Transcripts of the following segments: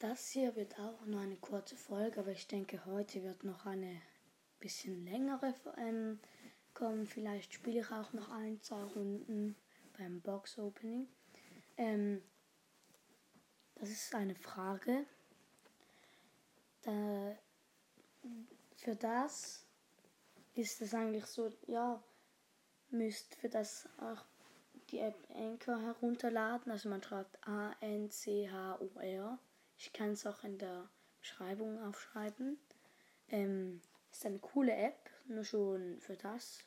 Das hier wird auch nur eine kurze Folge, aber ich denke, heute wird noch eine bisschen längere ähm, kommen. Vielleicht spiele ich auch noch ein, zwei Runden beim Box Opening. Ähm, das ist eine Frage. Da, für das ist es eigentlich so, ja, müsst für das auch die App Anchor herunterladen. Also man schreibt A-N-C-H-O-R. Ich kann es auch in der Beschreibung aufschreiben. Ähm, ist eine coole App, nur schon für das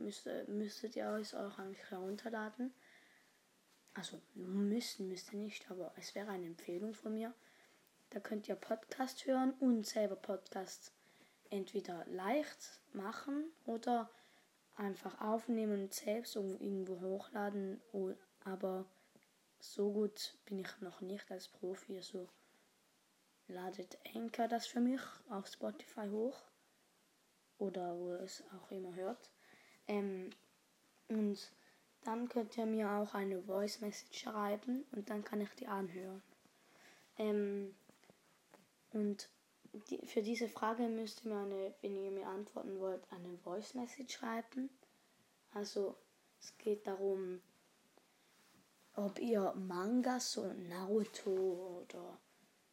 müsste, müsstet ihr es auch eigentlich herunterladen. Also müssen, müsst ihr nicht, aber es wäre eine Empfehlung von mir. Da könnt ihr Podcast hören und selber Podcast entweder leicht machen oder einfach aufnehmen und selbst irgendwo hochladen. Aber so gut bin ich noch nicht als Profi. Also ladet Anchor das für mich auf Spotify hoch oder wo es auch immer hört. Ähm, und dann könnt ihr mir auch eine Voice Message schreiben und dann kann ich die anhören. Ähm, und die, für diese Frage müsst ihr mir eine, wenn ihr mir antworten wollt, eine Voice Message schreiben. Also es geht darum, ob ihr Mangas, so Naruto oder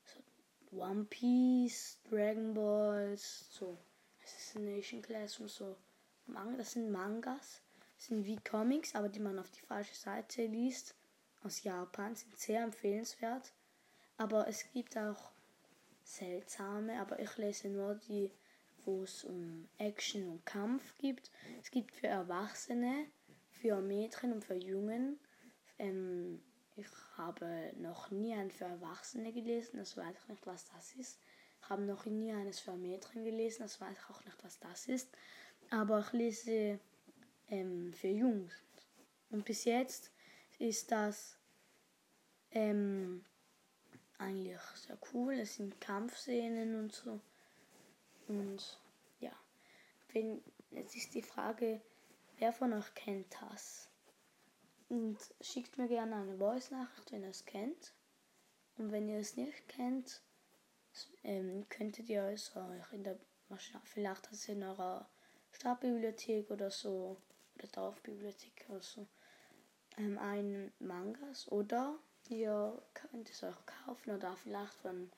so One Piece, Dragon Balls, so Assassination Class und so Manga, das sind Mangas, das sind wie Comics, aber die man auf die falsche Seite liest, aus Japan, sind sehr empfehlenswert. Aber es gibt auch seltsame, aber ich lese nur die, wo es um Action und Kampf gibt. Es gibt für Erwachsene, für Mädchen und für Jungen. Ähm, ich habe noch nie ein für Erwachsene gelesen, das weiß ich nicht, was das ist. Ich habe noch nie eines für Mädchen gelesen, das weiß ich auch nicht, was das ist. Aber ich lese ähm, für Jungs. Und bis jetzt ist das ähm, eigentlich sehr cool. Es sind Kampfszenen und so. Und ja, wenn jetzt ist die Frage, wer von euch kennt das? Und schickt mir gerne eine Voice-Nachricht, wenn ihr es kennt. Und wenn ihr es nicht kennt, ähm, könntet ihr es euch in der vielleicht das in eurer Stadtbibliothek oder so oder Dorfbibliothek oder so ähm, ein Mangas oder Ihr könnt es euch kaufen oder vielleicht von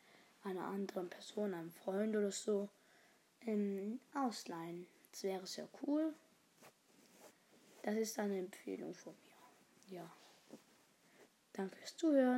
einer anderen Person, einem Freund oder so, ähm, ausleihen. Das wäre sehr cool. Das ist eine Empfehlung von mir. Ja. Danke fürs Zuhören.